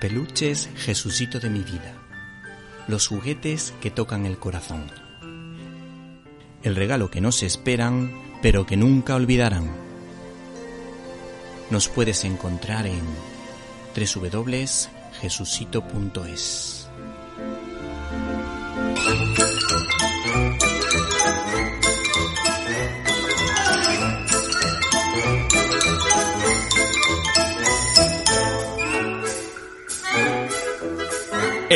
Peluches Jesucito de mi vida. Los juguetes que tocan el corazón. El regalo que no se esperan, pero que nunca olvidarán. Nos puedes encontrar en www.jesucito.es.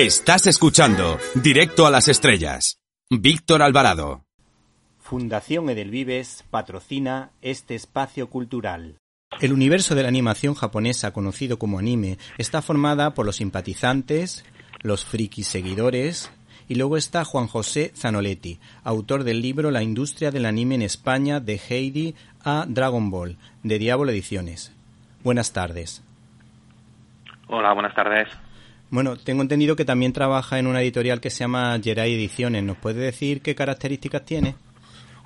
Estás escuchando Directo a las Estrellas. Víctor Alvarado. Fundación Edelvives patrocina este espacio cultural. El universo de la animación japonesa conocido como anime está formada por los simpatizantes, los frikis seguidores, y luego está Juan José Zanoletti, autor del libro La industria del anime en España de Heidi a Dragon Ball, de Diablo Ediciones. Buenas tardes. Hola, buenas tardes. Bueno, tengo entendido que también trabaja en una editorial que se llama Geray Ediciones. ¿Nos puede decir qué características tiene?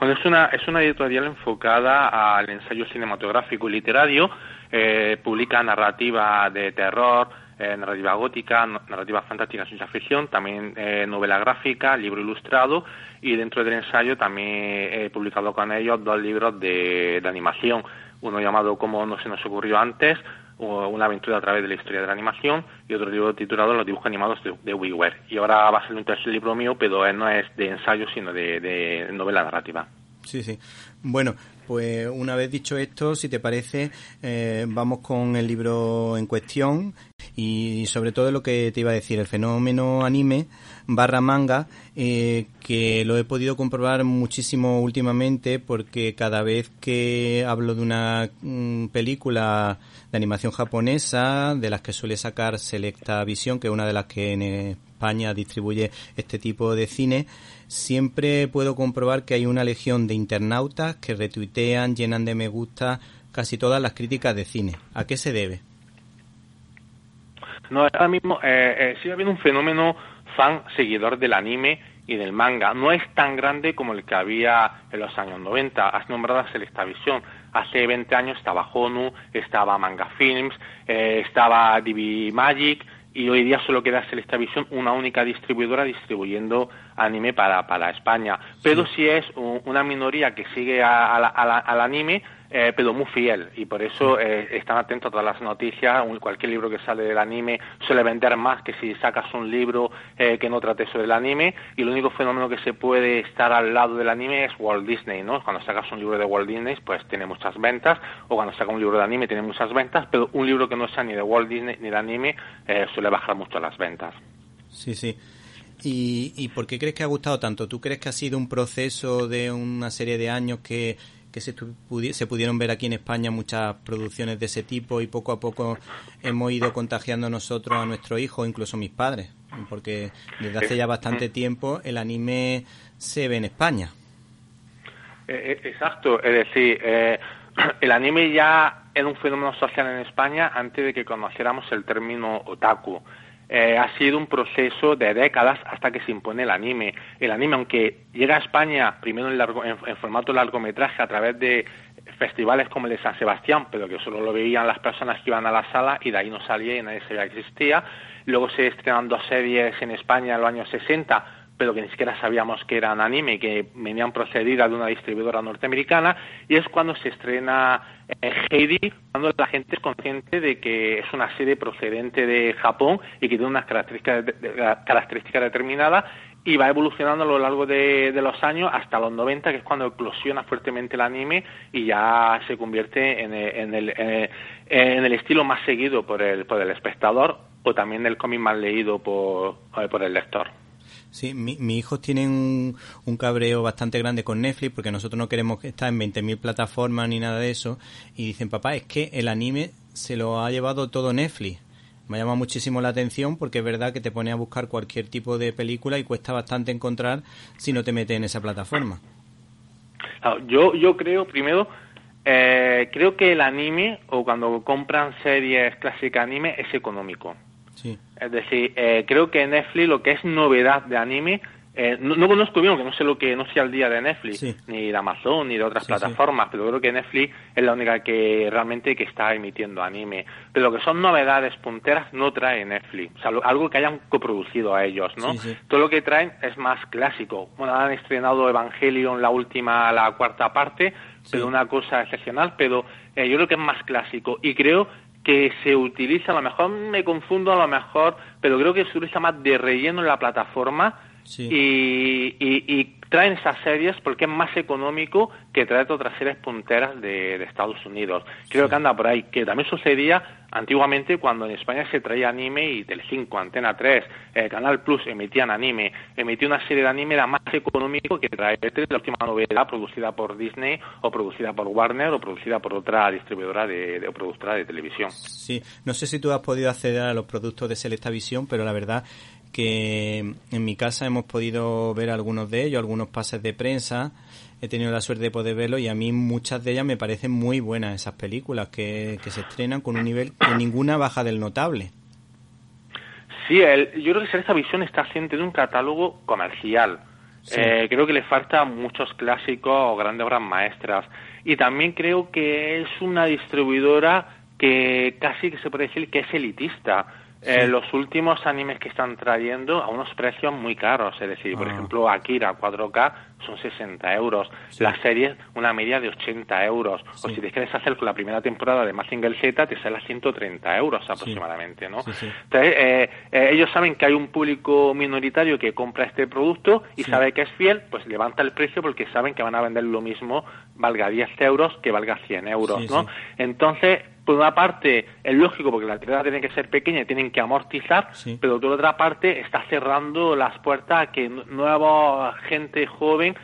Bueno, es una, es una editorial enfocada al ensayo cinematográfico y literario. Eh, publica narrativa de terror, eh, narrativa gótica, narrativa fantástica, ciencia ficción, también eh, novela gráfica, libro ilustrado y dentro del ensayo también he publicado con ellos dos libros de, de animación. Uno llamado Como no se nos ocurrió antes, una aventura a través de la historia de la animación y otro libro titulado Los dibujos animados de, de. Y ahora va a ser un tercer libro mío, pero no es de ensayo, sino de, novela narrativa. Sí, sí. Bueno, pues una vez dicho esto, si te parece, eh, vamos con el libro en cuestión y sobre todo lo que te iba a decir, el fenómeno anime barra manga, eh, que lo he podido comprobar muchísimo últimamente porque cada vez que hablo de una mm, película de animación japonesa, de las que suele sacar Selecta Visión, que es una de las que en España distribuye este tipo de cine, siempre puedo comprobar que hay una legión de internautas que retuitean, llenan de me gusta casi todas las críticas de cine. ¿A qué se debe? No, ahora mismo eh, eh, sigue habiendo un fenómeno fan seguidor del anime y del manga. No es tan grande como el que había en los años 90. Has nombrado a Selecta Visión. Hace 20 años estaba Honu, estaba Manga Films, eh, estaba DB Magic y hoy día solo queda Selecta Visión, una única distribuidora distribuyendo anime para, para España. Pero si es una minoría que sigue al anime, eh, pero muy fiel y por eso eh, están atentos a todas las noticias. cualquier libro que sale del anime suele vender más que si sacas un libro eh, que no trate sobre el anime y el único fenómeno que se puede estar al lado del anime es Walt Disney, ¿no? Cuando sacas un libro de Walt Disney pues tiene muchas ventas o cuando sacas un libro de anime tiene muchas ventas, pero un libro que no sea ni de Walt Disney ni de anime suele bajar mucho las ventas. Sí, sí. ¿Y, ¿Y por qué crees que ha gustado tanto? ¿Tú crees que ha sido un proceso de una serie de años que que se, se pudieron ver aquí en España muchas producciones de ese tipo y poco a poco hemos ido contagiando nosotros a nuestros hijos, incluso mis padres, porque desde hace ya bastante tiempo el anime se ve en España. Eh, eh, exacto, es decir, eh, el anime ya era un fenómeno social en España antes de que conociéramos el término otaku. Eh, ha sido un proceso de décadas hasta que se impone el anime. El anime, aunque llega a España primero en, largo, en, formato largometraje a través de festivales como el de San Sebastián, pero que solo lo veían las personas que iban a la sala y de ahí no salía y nadie sabía que existía. Luego se estrenan dos series en España en los años 60 pero que ni siquiera sabíamos que eran anime, que venían procedidas de una distribuidora norteamericana, y es cuando se estrena eh, Heidi, cuando la gente es consciente de que es una serie procedente de Japón y que tiene unas características, características determinadas y va evolucionando a lo largo de, los años hasta los 90, que es cuando eclosiona fuertemente el anime y ya se convierte en el, en el, estilo más seguido por el, por el espectador o también el cómic más leído por, por el lector. Sí, mi, mis hijos tienen un, cabreo bastante grande con Netflix porque nosotros no queremos estar en 20.000 plataformas ni nada de eso. Y dicen, papá, es que el anime se lo ha llevado todo Netflix. Me llama muchísimo la atención porque es verdad que te pone a buscar cualquier tipo de película y cuesta bastante encontrar si no te metes en esa plataforma. Yo, yo creo, primero, eh, creo que el anime o cuando compran series clásicas anime es económico. Es decir, eh, creo que Netflix lo que es novedad de anime eh, no, conozco bien, que no sé lo que no sé al día de Netflix, ni de Amazon, ni de otras plataformas, pero creo que Netflix es la única que realmente que está emitiendo anime. Pero lo que son novedades punteras no trae Netflix, o sea, algo que hayan coproducido a ellos, ¿no? Todo lo que traen es más clásico. Bueno, han estrenado Evangelion la última, la cuarta parte, pero una cosa excepcional, pero eh, yo creo que es más clásico y creo que se utiliza, a lo mejor me confundo a lo mejor, pero creo que se utiliza más de relleno en la plataforma y, y, traen esas series porque es más económico que traer otras series punteras de, Estados Unidos. Creo que anda por ahí, que también sucedía antiguamente cuando en España se traía anime y Telecinco, Antena 3, eh, Canal Plus emitían anime. Emitía una serie de anime era más económico que traer la última novela producida por Disney o producida por Warner o producida por otra distribuidora de, o productora de televisión. Sí, no sé si tú has podido acceder a los productos de Selecta Visión, pero la verdad que en mi casa hemos podido ver algunos de ellos, algunos pases de prensa. He tenido la suerte de poder verlo y a mí muchas de ellas me parecen muy buenas esas películas que, se estrenan con un nivel que ninguna baja del notable. Sí, el, yo creo que esta visión está haciendo de un catálogo comercial. Eh, creo que le falta muchos clásicos o grandes obras maestras. Y también creo que es una distribuidora que casi que se puede decir que es elitista eh, los últimos animes que están trayendo a unos precios muy caros, es decir, por ah. ejemplo, Akira 4K son 60 euros, la serie una media de 80 euros, o si te quieres hacer con la primera temporada de Mazinger Z te sale a 130 euros aproximadamente, ¿no? Entonces, eh, eh, ellos saben que hay un público minoritario que compra este producto y sabe que es fiel, pues levanta el precio porque saben que van a vender lo mismo, valga 10 euros que valga 100 euros, ¿no? Entonces, por una parte es lógico porque la actividad tiene que ser pequeña y tienen que amortizar, pero por otra parte está cerrando las puertas a que nueva gente joven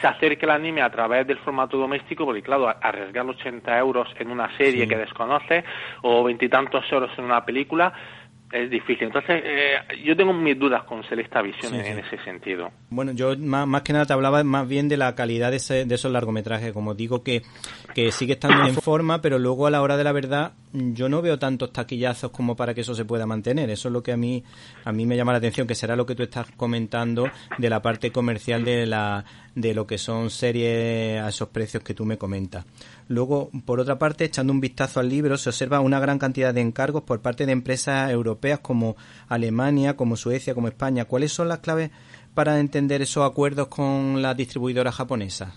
se acerque al anime a través del formato doméstico, porque claro, arriesgar 80 euros en una serie que desconoce o veintitantos euros en una película, es difícil. Entonces, eh, yo tengo mis dudas con Celesta Visión en, ese sentido. Bueno, yo más, que nada te hablaba más bien de la calidad de, esos largometrajes. Como digo, que, que sigue estando en forma, pero luego a la hora de la verdad, yo no veo tantos taquillazos como para que eso se pueda mantener. Eso es lo que a mí, a mí me llama la atención, que será lo que tú estás comentando de la parte comercial de, la, de lo que son series a esos precios que tú me comentas. Luego, por otra parte, echando un vistazo al libro, se observa una gran cantidad de encargos por parte de empresas europeas como Alemania, como Suecia, como España. ¿Cuáles son las claves para entender esos acuerdos con las distribuidoras japonesas?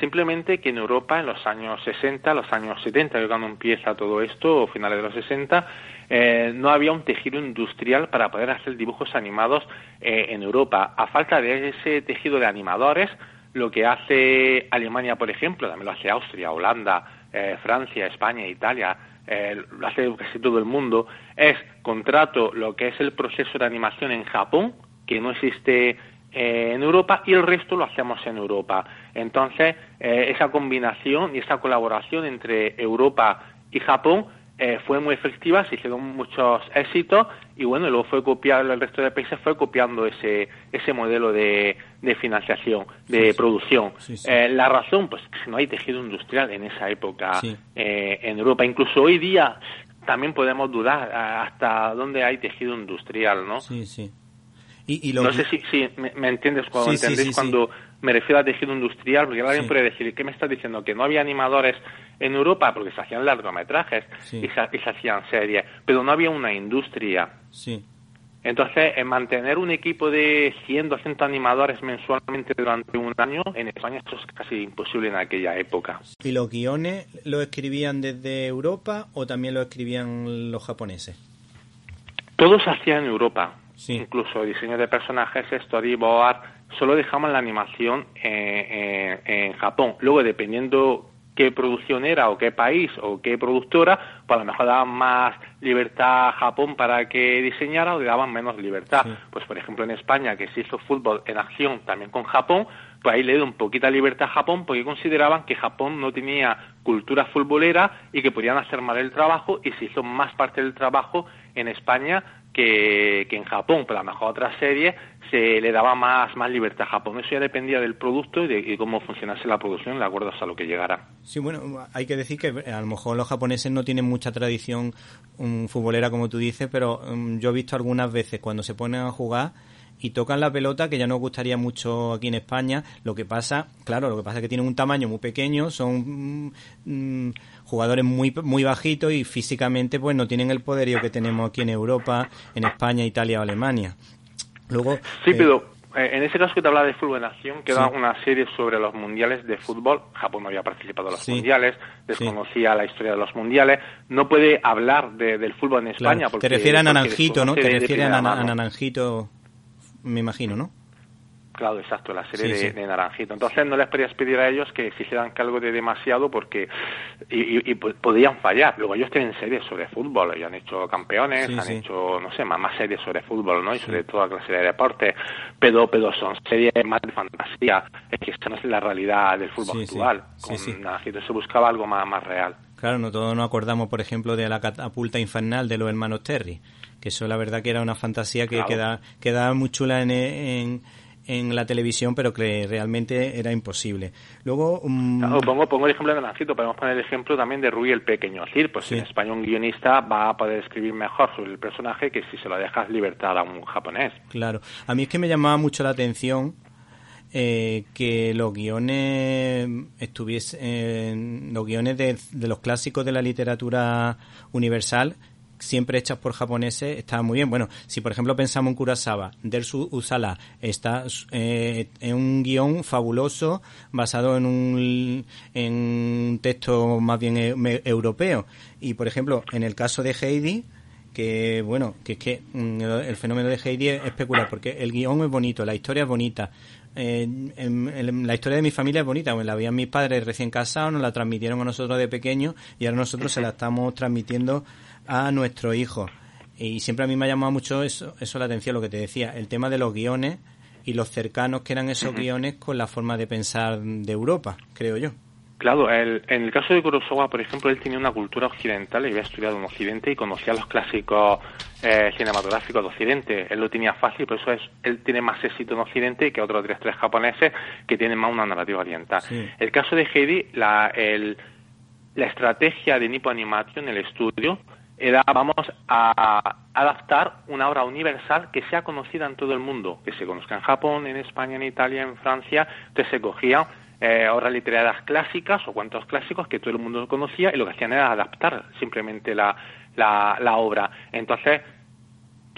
Simplemente que en Europa en los años 60, los años 70, cuando empieza todo esto, o finales de los 60, eh, no había un tejido industrial para poder hacer dibujos animados eh, en Europa. A falta de ese tejido de animadores, lo que hace Alemania, por ejemplo, también lo hace Austria, Holanda, eh, Francia, España, Italia, lo hace casi todo el mundo, es contrato lo que es el proceso de animación en Japón, que no existe eh, en Europa, y el resto lo hacemos en Europa. Entonces, esa combinación y esa colaboración entre Europa y Japón eh, fue muy efectiva, se hicieron muchos éxitos y bueno, luego fue copiado, el resto de países fue copiando ese, ese modelo de, de financiación, de producción. Eh, la razón, pues que no hay tejido industrial en esa época eh, en Europa. Incluso hoy día también podemos dudar hasta dónde hay tejido industrial, ¿no? Sí, sí. Y, No sé si, si me, entiendes cuando entendéis cuando me refiero a tejido industrial, porque alguien puede decir, ¿qué me estás diciendo? Que no había animadores en Europa porque se hacían largometrajes y se, hacían series, pero no había una industria. Sí. Entonces, en mantener un equipo de 100, 200 animadores mensualmente durante un año, en España esto es casi imposible en aquella época. ¿Y los guiones los escribían desde Europa o también los escribían los japoneses? Todos se hacían en Europa. Incluso diseño de personajes, storyboard, solo dejamos la animación en Japón. Luego, dependiendo qué producción era o qué país o qué productora, pues a lo mejor daban más libertad a Japón para que diseñara o le daban menos libertad. Pues por ejemplo en España, que se hizo fútbol en acción también con Japón, pues ahí le dio un poquita libertad a Japón porque consideraban que Japón no tenía cultura futbolera y que podían hacer mal el trabajo y se hizo más parte del trabajo en España que, en Japón, pero a lo mejor otra serie se le daba más, más libertad a Japón. Eso ya dependía del producto y de cómo funcionase la producción de acuerdo a lo que llegara. Sí, bueno, hay que decir que a lo mejor los japoneses no tienen mucha tradición um, futbolera, como tú dices, pero um, yo he visto algunas veces cuando se ponen a jugar y tocan la pelota que ya nos gustaría mucho aquí en España. Lo que pasa, claro, lo que pasa es que tienen un tamaño muy pequeño, son mm, mm, jugadores muy muy bajitos y físicamente pues no tienen el poderío que tenemos aquí en Europa, en España, Italia o Alemania. Luego, sí, pero eh, en ese caso que te hablaba de fútbol de nación, queda una serie sobre los mundiales de fútbol. Japón no había participado en los mundiales, desconocía la historia de los mundiales. No puede hablar del fútbol en España. Porque, te refieres a Naranjito, ¿no? Te refieres a, a Naranjito, me imagino, ¿no? Claro, exacto, la serie de, Naranjito. Entonces no les podías pedir a ellos que hicieran algo de demasiado porque y, podían fallar. Luego ellos tienen series sobre fútbol, ellos han hecho campeones, han hecho, no sé, más, más series sobre fútbol, ¿no? Y sobre toda clase de deportes, pero, pero son series más de fantasía, es que esa no es la realidad del fútbol actual. Con Naranjito se buscaba algo más, más real. Claro, no todos nos acordamos, por ejemplo, de la catapulta infernal de los hermanos Terry, que eso la verdad que era una fantasía que quedaba, muy chula en en la televisión, pero que realmente era imposible. Luego. Um... pongo, pongo el ejemplo de Nancito, podemos poner el ejemplo también de Rui el Pequeño. Es decir, pues en español un guionista va a poder escribir mejor sobre el personaje que si se lo dejas libertad a un japonés. Claro. A mí es que me llamaba mucho la atención eh, que los guiones estuviesen los guiones de, de, los clásicos de la literatura universal siempre hechas por japoneses está muy bien. Bueno, si por ejemplo pensamos en Kurosawa, Dersu Usala está eh, en un guion fabuloso basado en un, en un texto más bien e, europeo. Y por ejemplo, en el caso de Heidi, que bueno, que es que mm, el fenómeno de Heidi es especular, porque el guion es bonito, la historia es bonita. Eh, la historia de mi familia es bonita, la habían mis padres recién casados, nos la transmitieron a nosotros de pequeños y ahora nosotros se la estamos transmitiendo a nuestro hijo. Y siempre a mí me ha llamado mucho eso, eso la atención, lo que te decía, el tema de los guiones y los cercanos que eran esos guiones con la forma de pensar de Europa, creo yo. Claro, en el caso de Kurosawa, por ejemplo, él tenía una cultura occidental, y había estudiado en Occidente y conocía los clásicos eh, cinematográficos de Occidente. Él lo tenía fácil, por eso es, él tiene más éxito en Occidente que otros tres, tres japoneses que tienen más una narrativa oriental. El caso de Heidi, la, el, la estrategia de Nippon Animation, el estudio, era vamos a adaptar una obra universal que sea conocida en todo el mundo, que se conozca en Japón, en España, en Italia, en Francia. Entonces se cogían eh, obras literarias clásicas o cuentos clásicos que todo el mundo conocía y lo que hacían era adaptar simplemente la, la, la obra. Entonces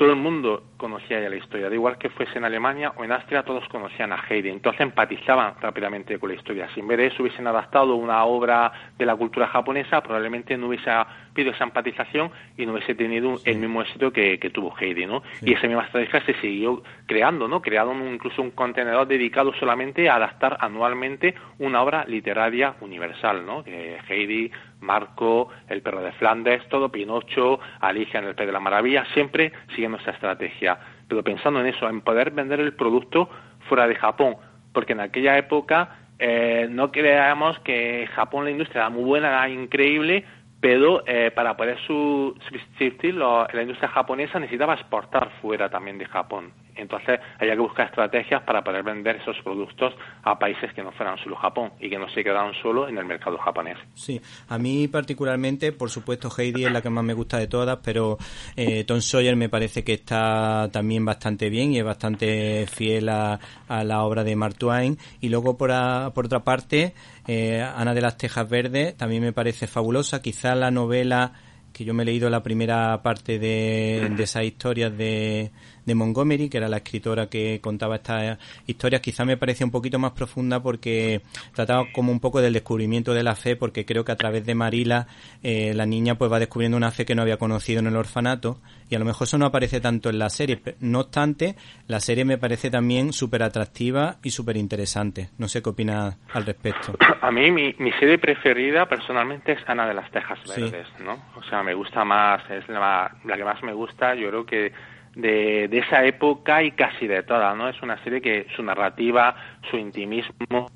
todo el mundo conocía ya la historia, da igual que fuese en Alemania o en Austria, todos conocían a Heidi, entonces empatizaban rápidamente con la historia. Si en vez de eso hubiesen adaptado una obra de la cultura japonesa, probablemente no hubiese habido esa empatización y no hubiese tenido el mismo éxito que, tuvo Heidi, ¿no? Y esa misma estrategia se siguió creando, ¿no? Crearon incluso un contenedor dedicado solamente a adaptar anualmente una obra literaria universal, ¿no? Que Heidi, Marco, El perro de Flandes, todo, Pinocho, Alicia en el Pez de la Maravilla, siempre siguiendo esa estrategia. Pero pensando en eso, en poder vender el producto fuera de Japón, porque en aquella época eh, no creíamos que Japón la industria era muy buena, era increíble, pero eh, para poder subsistir la industria japonesa necesitaba exportar fuera también de Japón. Entonces había que buscar estrategias para poder vender esos productos a países que no fueran solo Japón y que no se quedaran solo en el mercado japonés. Sí, a mí particularmente, por supuesto, Heidi es la que más me gusta de todas, pero eh, Tom Sawyer me parece que está también bastante bien y es bastante fiel a, la obra de Mark Twain. Y luego, por, por otra parte, eh, Ana de las Tejas Verdes también me parece fabulosa. Quizá la novela que yo me he leído la primera parte de, de esas historias de, de Montgomery, que era la escritora que contaba estas historias, quizá me parecía un poquito más profunda porque trataba como un poco del descubrimiento de la fe, porque creo que a través de Marila eh, la niña pues va descubriendo una fe que no había conocido en el orfanato y a lo mejor eso no aparece tanto en la serie. No obstante, la serie me parece también súper atractiva y súper interesante. No sé qué opinas al respecto. A mí mi, mi serie preferida personalmente es Ana de las Tejas Verdes, ¿no? O sea, me gusta más, es la, la que más me gusta, yo creo que de, de esa época y casi de toda, ¿no? Es una serie que su narrativa, su intimismo,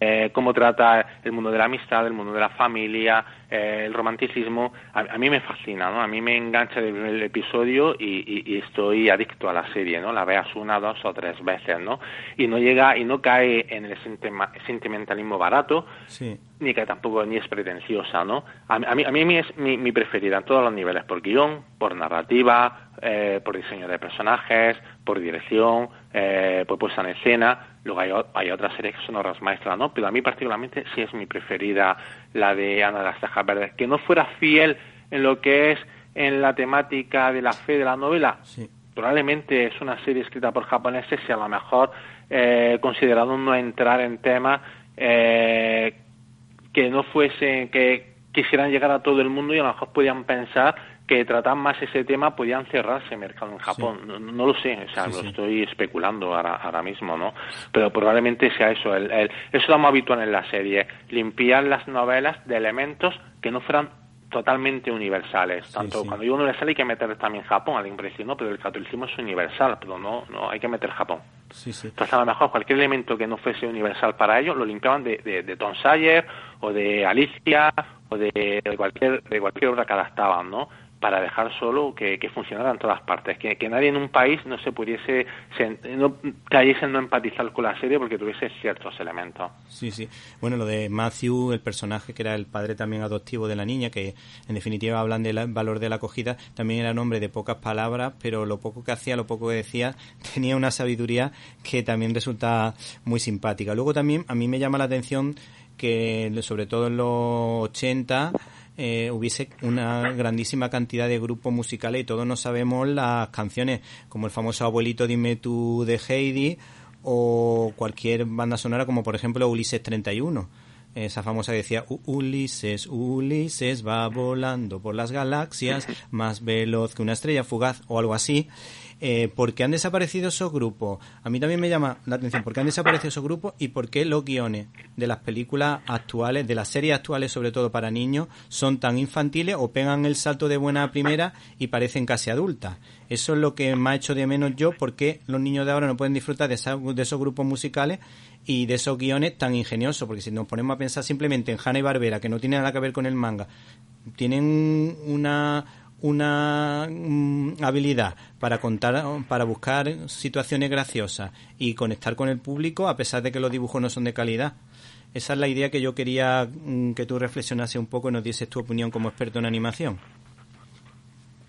eh, cómo trata el mundo de la amistad, el mundo de la familia, eh, el romanticismo, a, mí me fascina, ¿no? A mí me engancha el episodio y, estoy adicto a la serie, ¿no? La veas una, dos o tres veces, ¿no? Y no llega y no cae en el sentimentalismo barato, ni que tampoco ni es pretenciosa, ¿no? A, mí, a mí es mi, mi preferida en todos los niveles, por guion, por narrativa, eh, por diseño de personajes, por dirección, eh, por puesta en escena. Luego hay, hay, otras series que son obras maestras, ¿no? Pero a mí particularmente sí es mi preferida la de Ana de las Verdes. Que no fuera fiel en lo que es en la temática de la fe de la novela. Probablemente es una serie escrita por japoneses y a lo mejor eh, considerado no entrar en temas eh, que no fuesen, que quisieran llegar a todo el mundo y a lo mejor podían pensar que tratar más ese tema podían cerrarse mercado en Japón. No, lo sé, o sea, lo estoy especulando ahora, ahora, mismo, ¿no? Pero probablemente sea eso. El, eso es lo más habitual en la serie, limpiar las novelas de elementos que no fueran totalmente universales. Tanto cuando digo universal hay que meter también Japón, al impresión, ¿no? pero el catolicismo es universal, pero no, no hay que meter Japón. Entonces a lo mejor cualquier elemento que no fuese universal para ellos lo limpiaban de, de, de Tom Sawyer o de Alicia o de, cualquier de cualquier obra que adaptaban, ¿no? Para dejar solo que, que funcionara en todas partes, que, nadie en un país no se pudiese, no cayese en no empatizar con la serie porque tuviese ciertos elementos. Sí, sí. Bueno, lo de Matthew, el personaje que era el padre también adoptivo de la niña, que en definitiva hablan del valor de la acogida, también era un hombre de pocas palabras, pero lo poco que hacía, lo poco que decía, tenía una sabiduría que también resulta muy simpática. Luego también a mí me llama la atención que sobre todo en los 80 eh, hubiese una grandísima cantidad de grupos musicales y todos no sabemos las canciones, como el famoso Abuelito Dime tú de Heidi o cualquier banda sonora como por ejemplo Ulises 31 esa famosa que decía Ulises, Ulises va volando por las galaxias más veloz que una estrella fugaz o algo así eh, ¿por qué han desaparecido esos grupos? A mí también me llama la atención, ¿por qué han desaparecido esos grupos y por qué los guiones de las películas actuales, de las series actuales sobre todo para niños, son tan infantiles o pegan el salto de buena primera y parecen casi adultas? Eso es lo que me ha hecho de menos yo, porque los niños de ahora no pueden disfrutar de, de esos grupos musicales y de esos guiones tan ingeniosos, porque si nos ponemos a pensar simplemente en Hanna y Barbera, que no tiene nada que ver con el manga, tienen una una mm, habilidad para contar, para buscar situaciones graciosas y conectar con el público a pesar de que los dibujos no son de calidad. Esa es la idea que yo quería mm, que tú reflexionase un poco y nos dieses tu opinión como experto en animación.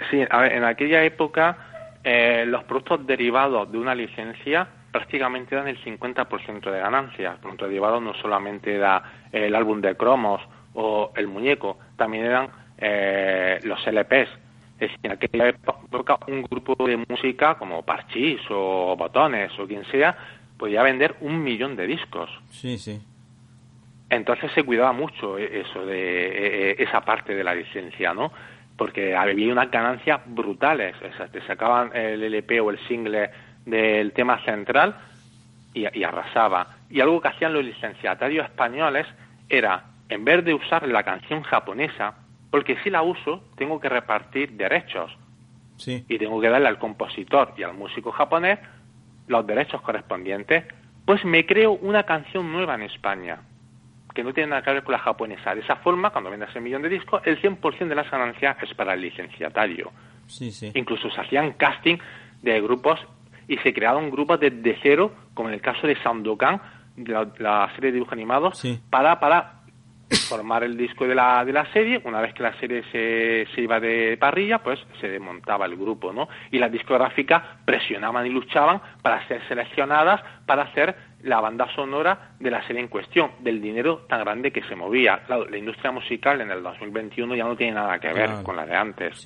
Sí, a ver, en aquella época eh, los productos derivados de una licencia prácticamente dan el 50% de ganancias. Productos derivados no solamente da el álbum de cromos o el muñeco, también eran eh, los LPs es en aquella época un grupo de música como Parchís o Botones o quien sea podía vender un millón de discos. Sí, sí. Entonces se cuidaba mucho e-, eso de e-, e-, esa parte de la licencia, ¿no? Porque había unas ganancias brutales. O sea, te sacaban el LP o el single del tema central y, y arrasaba. Y algo que hacían los licenciatarios españoles era, en vez de usar la canción japonesa, porque si la uso, tengo que repartir derechos. Y tengo que darle al compositor y al músico japonés los derechos correspondientes. Pues me creo una canción nueva en España, que no tiene nada que ver con la japonesa. De esa forma, cuando vendas ese millón de discos, el 100% de las ganancias es para el licenciatario. Incluso se hacían casting de grupos y se crearon grupos desde cero, como en el caso de Sandokan, la, la serie de dibujos animados, para, para formar el disco de la, de la serie. Una vez que la serie se, se iba de parrilla, pues se desmontaba el grupo, ¿no? Y las discográficas presionaban y luchaban para ser seleccionadas para hacer la banda sonora de la serie en cuestión, del dinero tan grande que se movía. Claro, la industria musical en el 2021 ya no tiene nada que ver con la de antes.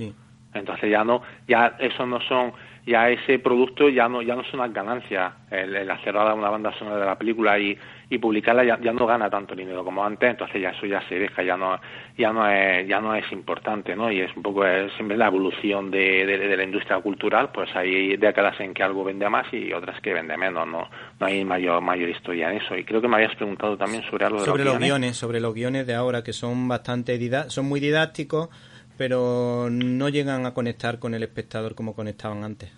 Entonces ya no, ya eso no son ya ese producto ya no ya no son las ganancias el, el hacer una banda sonora de la película y, y publicarla ya, ya, no gana tanto dinero como antes entonces ya eso ya se deja ya no ya no es ya no es importante no y es un poco es siempre la evolución de, de, la industria cultural pues hay décadas en que algo vende más y otras que vende menos no no hay mayor mayor historia en eso y creo que me habías preguntado también sobre algo de sobre los, guiones. sobre los guiones de ahora que son bastante son muy didácticos pero no llegan a conectar con el espectador como conectaban antes.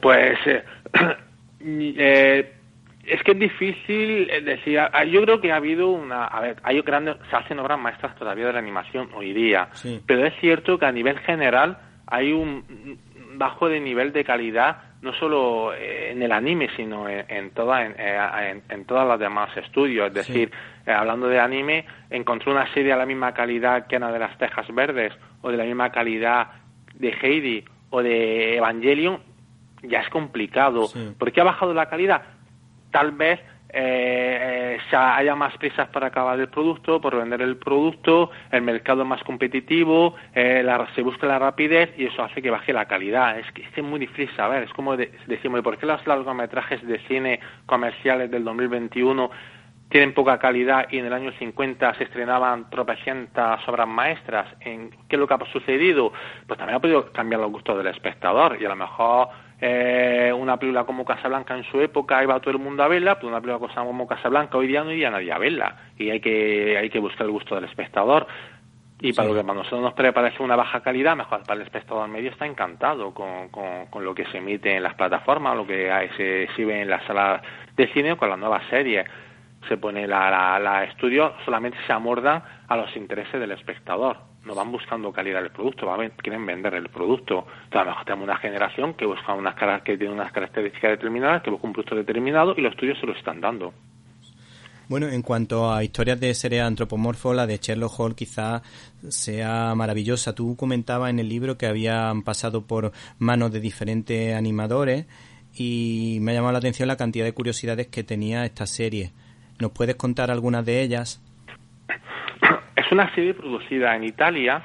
Pues eh, eh, es que es difícil decir. Yo creo que ha habido una. A ver, hay grandes, se hacen obras maestras todavía de la animación hoy día, pero es cierto que a nivel general hay un bajo de nivel de calidad no solo en el anime, sino en, en, toda, en, en, todas las demás estudios. Es decir, eh, hablando de anime, encontró una serie de la misma calidad que Ana de las Tejas Verdes, o de la misma calidad de Heidi, o de Evangelion, ya es complicado. ¿Por qué ha bajado la calidad? Tal vez eh, eh haya más prisas para acabar el producto, por vender el producto, el mercado es más competitivo, eh, se busca la rapidez y eso hace que baje la calidad. Es que es muy difícil saber, es como decimos, ¿por qué los largometrajes de cine comerciales del 2021 tienen poca calidad y en el año 50 se estrenaban tropecientas obras maestras? ¿En ¿Qué es lo que ha sucedido? Pues también ha podido cambiar los gustos del espectador y a lo mejor eh, una película como Casablanca en su época iba todo el mundo a verla, pero una película como Casablanca hoy día no iría nadie a verla y hay que, hay que buscar el gusto del espectador. Y para lo que para nosotros nos parece una baja calidad, mejor para el espectador medio está encantado con, con, lo que se emite en las plataformas, lo que se exhibe en las salas de cine o con las nuevas series. Se pone la, la, la estudio, solamente se amordan a los intereses del espectador no van buscando calidad del producto, van, quieren vender el producto. Entonces, a lo mejor tenemos una generación que busca unas que tiene unas características determinadas, que busca un producto determinado y los estudios se lo están dando. Bueno, en cuanto a historias de seres antropomorfos, la de Sherlock Holmes quizá sea maravillosa. Tú comentabas en el libro que habían pasado por manos de diferentes animadores y me ha llamado la atención la cantidad de curiosidades que tenía esta serie. ¿Nos puedes contar algunas de ellas? Es una serie producida en Italia,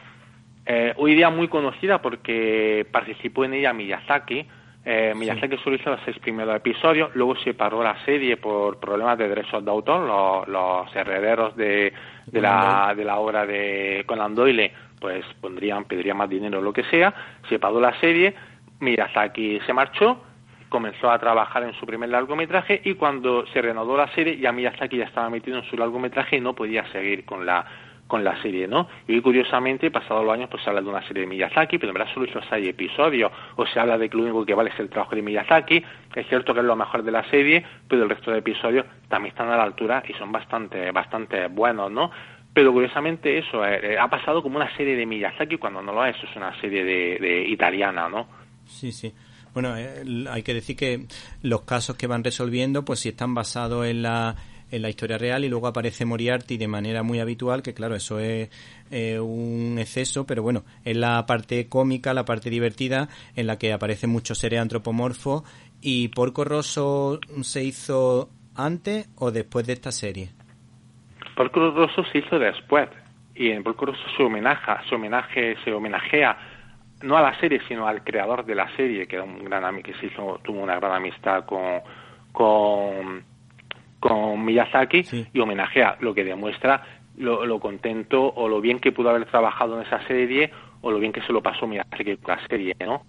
eh, hoy día muy conocida porque participó en ella Miyazaki. Eh, Miyazaki solo hizo los seis primeros episodios, luego se paró la serie por problemas de derechos de autor. Los, herederos de, de, la, de la obra de Conan Doyle pues pondrían, pedirían más dinero o lo que sea. Se paró la serie, Miyazaki se marchó comenzó a trabajar en su primer largometraje y cuando se reanudó la serie ya Miyazaki ya estaba metido en su largometraje y no podía seguir con la con la serie, ¿no? Y curiosamente, pasados los años, pues se habla de una serie de Miyazaki, pero en verdad solo seis episodios, o se habla de que lo único que vale es el trabajo de Miyazaki, es cierto que es lo mejor de la serie, pero el resto de episodios también están a la altura y son bastante, bastante buenos, ¿no? Pero curiosamente eso, eh, eh, ha pasado como una serie de Miyazaki cuando no lo es, es una serie de, de italiana, ¿no? Sí, sí. Bueno, eh, hay que decir que los casos que van resolviendo, pues si están basados en la en la historia real y luego aparece Moriarty de manera muy habitual, que claro, eso es eh, un exceso, pero bueno, es la parte cómica, la parte divertida, en la que aparecen muchos seres antropomorfos. ¿Y Porco Rosso se hizo antes o después de esta serie? Porco Rosso se hizo después. Y en Porco Rosso se homenaja, se homenaje, se homenajea no a la serie, sino al creador de la serie, que era un gran que se hizo, tuvo una gran amistad con, con con Miyazaki y homenajea, lo que demuestra lo, lo, contento o lo bien que pudo haber trabajado en esa serie o lo bien que se lo pasó Miyazaki con la serie, ¿no?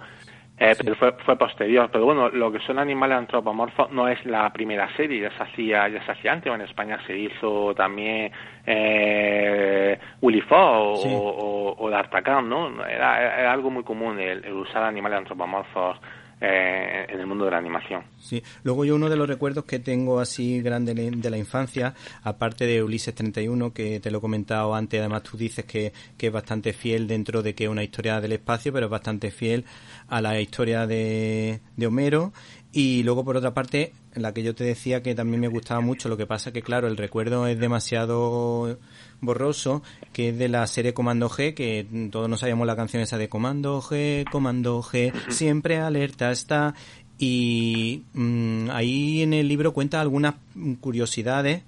Eh, pero fue, fue posterior. Pero bueno, lo que son animales antropomorfos no es la primera serie, ya se hacía, ya se hacía antes. En España se hizo también eh, Willy Fox o, o, D'Artagnan, ¿no? Era, era, algo muy común el, el usar animales antropomorfos eh, en el mundo de la animación. Sí, luego yo uno de los recuerdos que tengo así grande de la infancia, aparte de Ulises 31, que te lo he comentado antes, además tú dices que, que es bastante fiel dentro de que es una historia del espacio, pero es bastante fiel a la historia de, de Homero. Y luego, por otra parte, la que yo te decía que también me gustaba mucho, lo que pasa que, claro, el recuerdo es demasiado borroso, que es de la serie Comando G, que todos nos sabíamos la canción esa de Comando G, Comando G, siempre alerta está. Y mm, ahí en el libro cuenta algunas curiosidades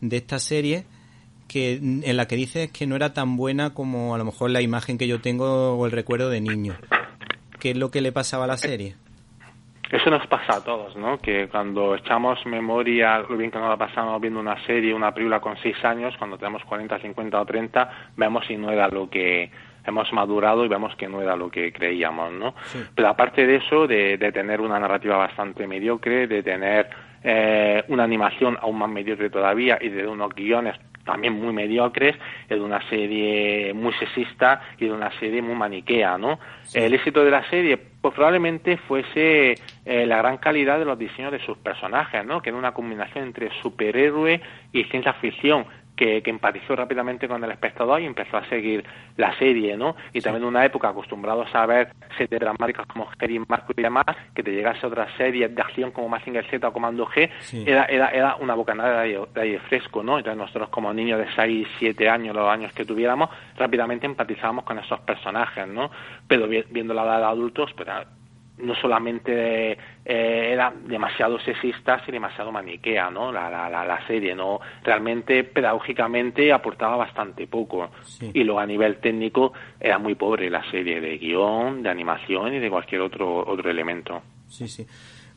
de esta serie que en la que dice que no era tan buena como a lo mejor la imagen que yo tengo o el recuerdo de niño. ¿Qué es lo que le pasaba a la serie? Eso nos pasa a todos, ¿no? Que cuando echamos memoria, lo bien que nos la pasamos viendo una serie, una película con seis años, cuando tenemos 40, 50 o 30, vemos si no era lo que hemos madurado y vemos que no era lo que creíamos, ¿no? Pero aparte de eso, de, de, tener una narrativa bastante mediocre, de tener eh, una animación aún más mediocre todavía y de unos guiones también muy mediocres, de una serie muy sexista y de una serie muy maniquea, ¿no? El éxito de la serie pues probablemente fuese eh, la gran calidad de los diseños de sus personajes, ¿no? Que era una combinación entre superhéroe y ciencia ficción, que, empatizó rápidamente con el espectador y empezó a seguir la serie, ¿no? Y también en una época acostumbrados a ver series dramáticas como Jerry Marco y demás, que te llegase otra serie de acción como Mazinger Z o Comando G, era, era, era una bocanada de aire, fresco, ¿no? Entonces nosotros como niños de 6, 7 años, los años que tuviéramos, rápidamente empatizábamos con esos personajes, ¿no? Pero viendo la edad de adultos, pues, no solamente eh, era demasiado sexista y demasiado maniquea, ¿no? La, la, la, serie, ¿no? Realmente, pedagógicamente, aportaba bastante poco. Y luego a nivel técnico era muy pobre la serie de guion, de animación y de cualquier otro, otro elemento. Sí, sí.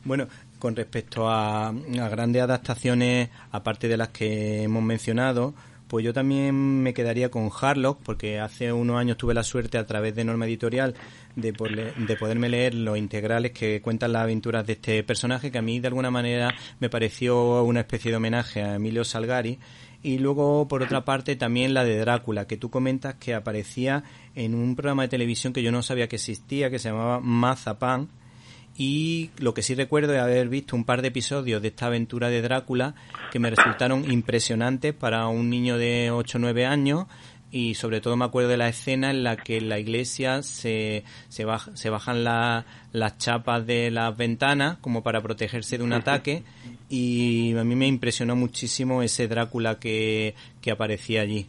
Bueno, con respecto a, a grandes adaptaciones, aparte de las que hemos mencionado, pues yo también me quedaría con Harlock, porque hace unos años tuve la suerte a través de Norma Editorial de, de poderme leer los integrales que cuentan las aventuras de este personaje, que a mí de alguna manera me pareció una especie de homenaje a Emilio Salgari. Y luego, por otra parte, también la de Drácula, que tú comentas que aparecía en un programa de televisión que yo no sabía que existía, que se llamaba Mazapán, y lo que sí recuerdo es haber visto un par de episodios de esta aventura de Drácula que me resultaron impresionantes para un niño de 8 o 9 años y sobre todo me acuerdo de la escena en la que en la iglesia se, se, se bajan las chapas de las ventanas como para protegerse de un ataque y a mí me impresionó muchísimo ese Drácula que, que aparecía allí.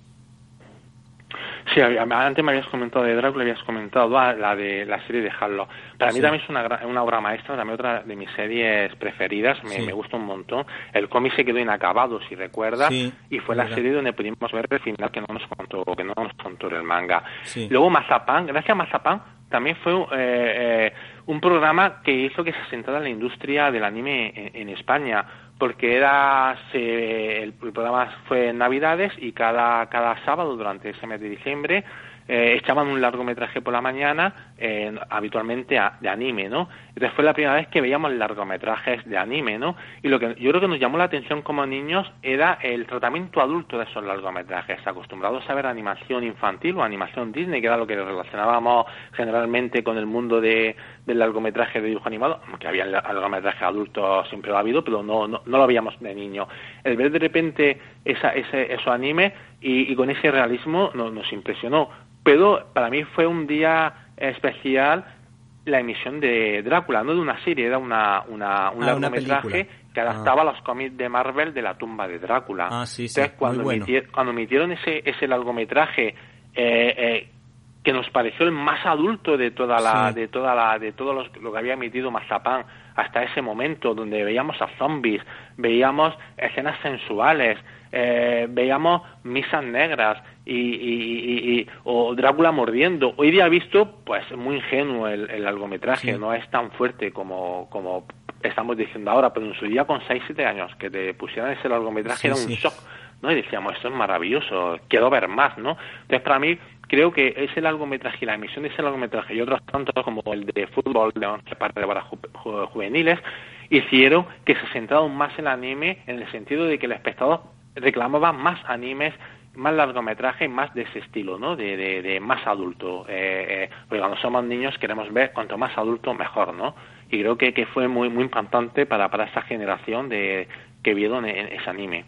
Sí, antes me habías comentado de Drácula, habías comentado la de la serie de Halo. Para mí también es una, una obra maestra, también otra de mis series preferidas, me, me gusta un montón. El cómic se quedó inacabado, si recuerdas, y fue la serie donde pudimos ver el final que no nos contó, que no nos contó el manga. Luego Mazapán, gracias a Mazapán, también fue eh, eh, un programa que hizo que se sentara en la industria del anime en España porque era el, programa fue en Navidades y cada, cada sábado durante ese mes de diciembre eh, echaban un largometraje por la mañana, eh, habitualmente de anime, ¿no? Entonces fue la primera vez que veíamos largometrajes de anime, ¿no? Y lo que yo creo que nos llamó la atención como niños era el tratamiento adulto de esos largometrajes, acostumbrados a ver animación infantil o animación Disney, que era lo que relacionábamos generalmente con el mundo de, del largometraje de dibujo animado, aunque había largometrajes adultos siempre lo ha habido, pero no, no, lo veíamos de niño. El ver de repente esa, ese, esos animes y, con ese realismo nos impresionó pero para mí fue un día especial la emisión de Drácula, no de una serie, era una, una, un ah, largometraje que adaptaba ah. los cómics de Marvel de la tumba de Drácula. Ah, sí, sí. Entonces, cuando, emitieron, cuando emitieron ese, ese largometraje eh, eh, que nos pareció el más adulto de toda la, de toda la, de todo lo que había emitido Mazapán hasta ese momento, donde veíamos a zombies, veíamos escenas sensuales, eh, veíamos misas negras y, o Drácula mordiendo. Hoy día visto, pues muy ingenuo el, largometraje, no es tan fuerte como, como estamos diciendo ahora, pero en su día con 6-7 años que te pusieran ese largometraje era un shock, ¿no? Y decíamos, esto es maravilloso, quiero ver más, ¿no? Entonces, para mí, creo que ese largometraje y la emisión de ese largometraje y otros tantos como el de fútbol de 11 partes para juveniles hicieron que se centrara más en el anime en el sentido de que el espectador reclamaba más animes, más largometraje, más de ese estilo, ¿no? De, de, más adulto. Eh, eh, porque cuando somos niños queremos ver cuanto más adulto mejor, ¿no? Y creo que, que fue muy muy importante para, para esa generación de que vieron en, ese anime.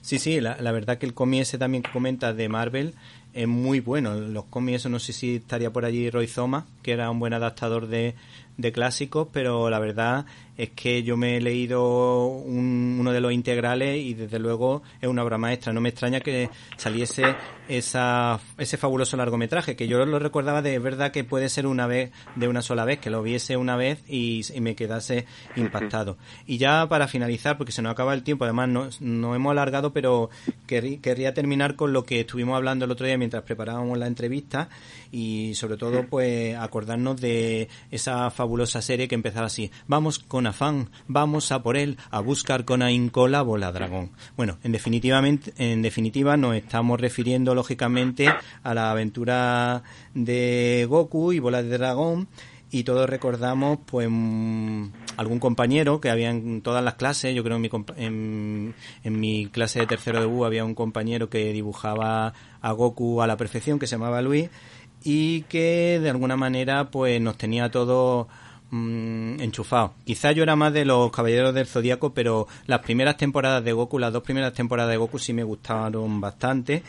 Sí, sí, la, la verdad que el cómic ese también que comenta de Marvel es muy bueno. Los cómics, no sé si estaría por allí Roy Zoma, que era un buen adaptador de, de clásicos, pero la verdad es que yo me he leído uno de los integrales y desde luego es una obra maestra. No me extraña que saliese esa, ese fabuloso largometraje, que yo lo recordaba de verdad que puede ser una vez, de una sola vez, que lo viese una vez y, me quedase impactado. Y ya para finalizar, porque se nos acaba el tiempo, además no, no hemos alargado, pero querría terminar con lo que estuvimos hablando el otro día mientras preparábamos la entrevista y sobre todo pues acordarnos de esa fabulosa serie que empezaba así. Vamos con afán, vamos a por él, a buscar con ahínco la bola dragón. Bueno, en definitivamente, en definitiva nos estamos refiriendo lógicamente a la aventura de Goku y bola de dragón y todos recordamos pues mm, algún compañero que había en todas las clases, yo creo en mi, en, en mi clase de tercero de U había un compañero que dibujaba a Goku a la perfección que se llamaba Luis y que de alguna manera pues nos tenía todos mm, enchufado. Quizá yo era más de los Caballeros del Zodíaco, pero las primeras temporadas de Goku, las dos primeras temporadas de Goku sí me gustaron bastante.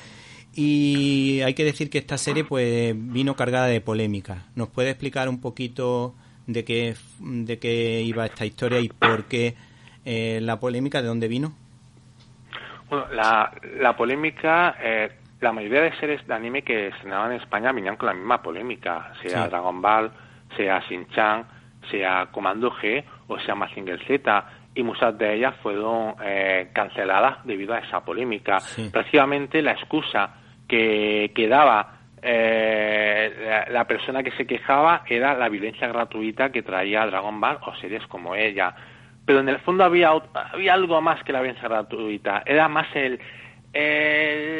Y hay que decir que esta serie pues vino cargada de polémica. ¿Nos puede explicar un poquito de qué, de qué iba esta historia y por qué eh, la polémica, de dónde vino? Bueno, la, la polémica, eh, la mayoría de series de anime que estrenaban en España venían con la misma polémica, sea Dragon Ball, sea Shin-Chan, sea Comando G o sea Mazinger Z, y muchas de ellas fueron eh, canceladas debido a esa polémica. Prácticamente la excusa que, que daba eh, la, persona que se quejaba era la violencia gratuita que traía Dragon Ball o series como ella. Pero en el fondo había, había algo más que la violencia gratuita. Era más el,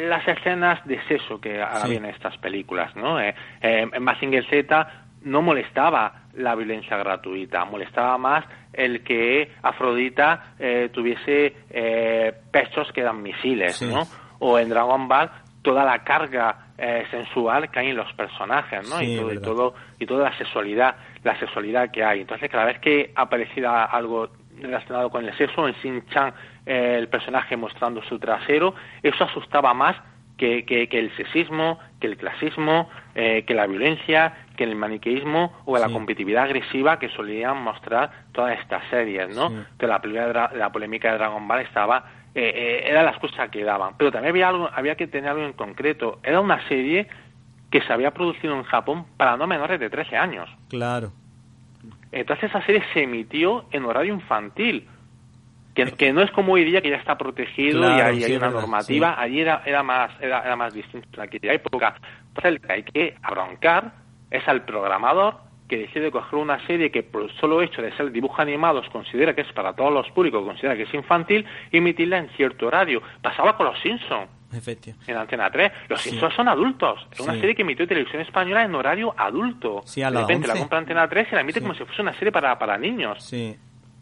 las escenas de sexo que había en estas películas, ¿no? Eh, eh, en Mazinger Z no molestaba la violencia gratuita, molestaba más el que Afrodita eh, tuviese eh, pechos que eran misiles, ¿no? O en Dragon Ball toda la carga eh, sensual que hay en los personajes, ¿no? y, todo, y, todo, y toda la sexualidad, la sexualidad que hay. Entonces, cada vez que apareciera algo relacionado con el sexo, en Shin-Chan eh, el personaje mostrando su trasero, eso asustaba más que, que, el sexismo, que el clasismo, eh, que la violencia, que el maniqueísmo o la competitividad agresiva que solían mostrar todas estas series, ¿no? Que la, la polémica de Dragon Ball estaba eh, eh, era la excusa que daban. Pero también había, algo, había que tener algo en concreto. Era una serie que se había producido en Japón para no menores de 13 años. Claro. Entonces esa serie se emitió en horario infantil, que, que no es como hoy día que ya está protegido y hay, hay una normativa. Allí era, era, más, era, era más distinto en aquella época. Entonces el que hay que abroncar es al programador que decide coger una serie que por el solo hecho de ser dibujo animado considera que es para todos los públicos, considera que es infantil, y emitirla en cierto horario. Pasaba con Los Simpsons. En Antena 3. Los Simpsons son adultos. Es una serie que emitió televisión española en horario adulto. de repente la compra Antena 3 y la emite como si fuese una serie para, para niños.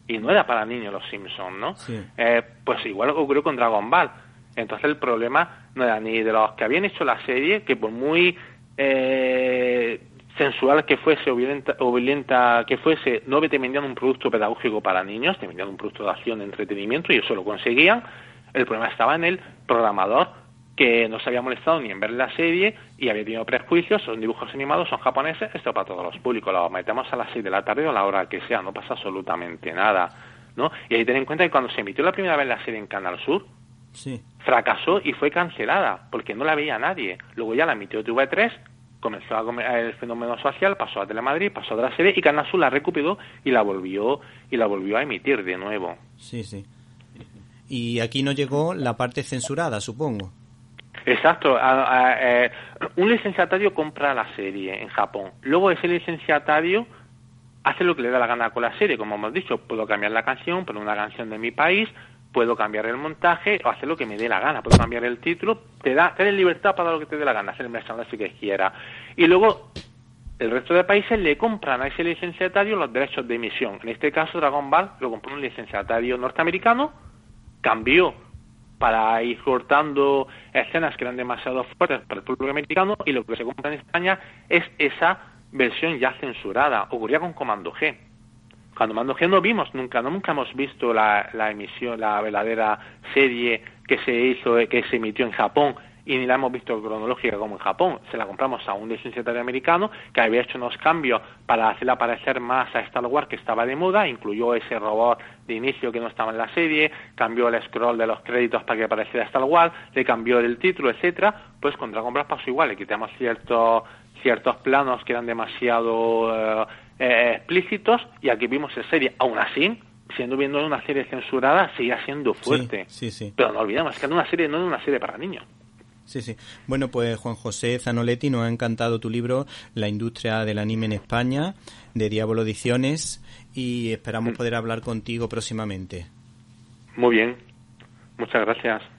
Y no era para niños Los Simpsons, ¿no? Eh, pues igual ocurrió con Dragon Ball. Entonces el problema no era ni de los que habían hecho la serie, que por muy eh, sensual que fuese o violenta, que fuese, no te vendían un producto pedagógico para niños, te vendían un producto de acción, de entretenimiento, y eso lo conseguían. El problema estaba en el programador, que no se había molestado ni en ver la serie y había tenido prejuicios, son dibujos animados, son japoneses, esto para todos los públicos, lo metemos a las 6 de la tarde o a la hora que sea, no pasa absolutamente nada. ¿no? Y hay que tener en cuenta que cuando se emitió la primera vez la serie en Canal Sur, sí. fracasó y fue cancelada, porque no la veía nadie. Luego ya la emitió TV3 comenzó a el fenómeno social, pasó a Telemadrid, pasó a la serie y Canal Sur la recuperó y la volvió y la volvió a emitir de nuevo. Sí, sí. Y aquí no llegó la parte censurada, supongo. Exacto. Eh, un licenciatario compra la serie en Japón. Luego ese licenciatario hace lo que le da la gana con la serie. Como hemos dicho, puedo cambiar la canción, poner una canción de mi país, puedo cambiar el montaje o hacer lo que me dé la gana, puedo cambiar el título, te da, te libertad para lo que te dé la gana, hacer el merchandising que quiera. Y luego el resto de países le compran a ese licenciatario los derechos de emisión. En este caso Dragon Ball lo compró un licenciatario norteamericano, cambió para ir cortando escenas que eran demasiado fuertes para el público americano y lo que se compra en España es esa versión ya censurada. Ocurría con Comando G cuando Mando G no vimos nunca, no nunca hemos visto la, la emisión, la verdadera serie que se hizo, que se emitió en Japón y ni la hemos visto cronológica como en Japón. Se la compramos a un licenciatario americano que había hecho unos cambios para hacerla parecer más a Star Wars que estaba de moda, incluyó ese robot de inicio que no estaba en la serie, cambió el scroll de los créditos para que pareciera Star Wars, le cambió el título, etcétera. Pues con Dragon Ball pasó igual, le quitamos ciertos ciertos planos que eran demasiado eh, eh, explícitos y aquí vimos en serie. Aún así, siendo viendo una serie censurada, seguía siendo fuerte. Sí, sí, Pero no olvidemos que no una serie no es una serie para niños. Sí, sí. Bueno, pues Juan José Zanoletti, nos ha encantado tu libro, La industria del anime en España, de Diablo Ediciones, y esperamos mm. poder hablar contigo próximamente. Muy bien. Muchas gracias.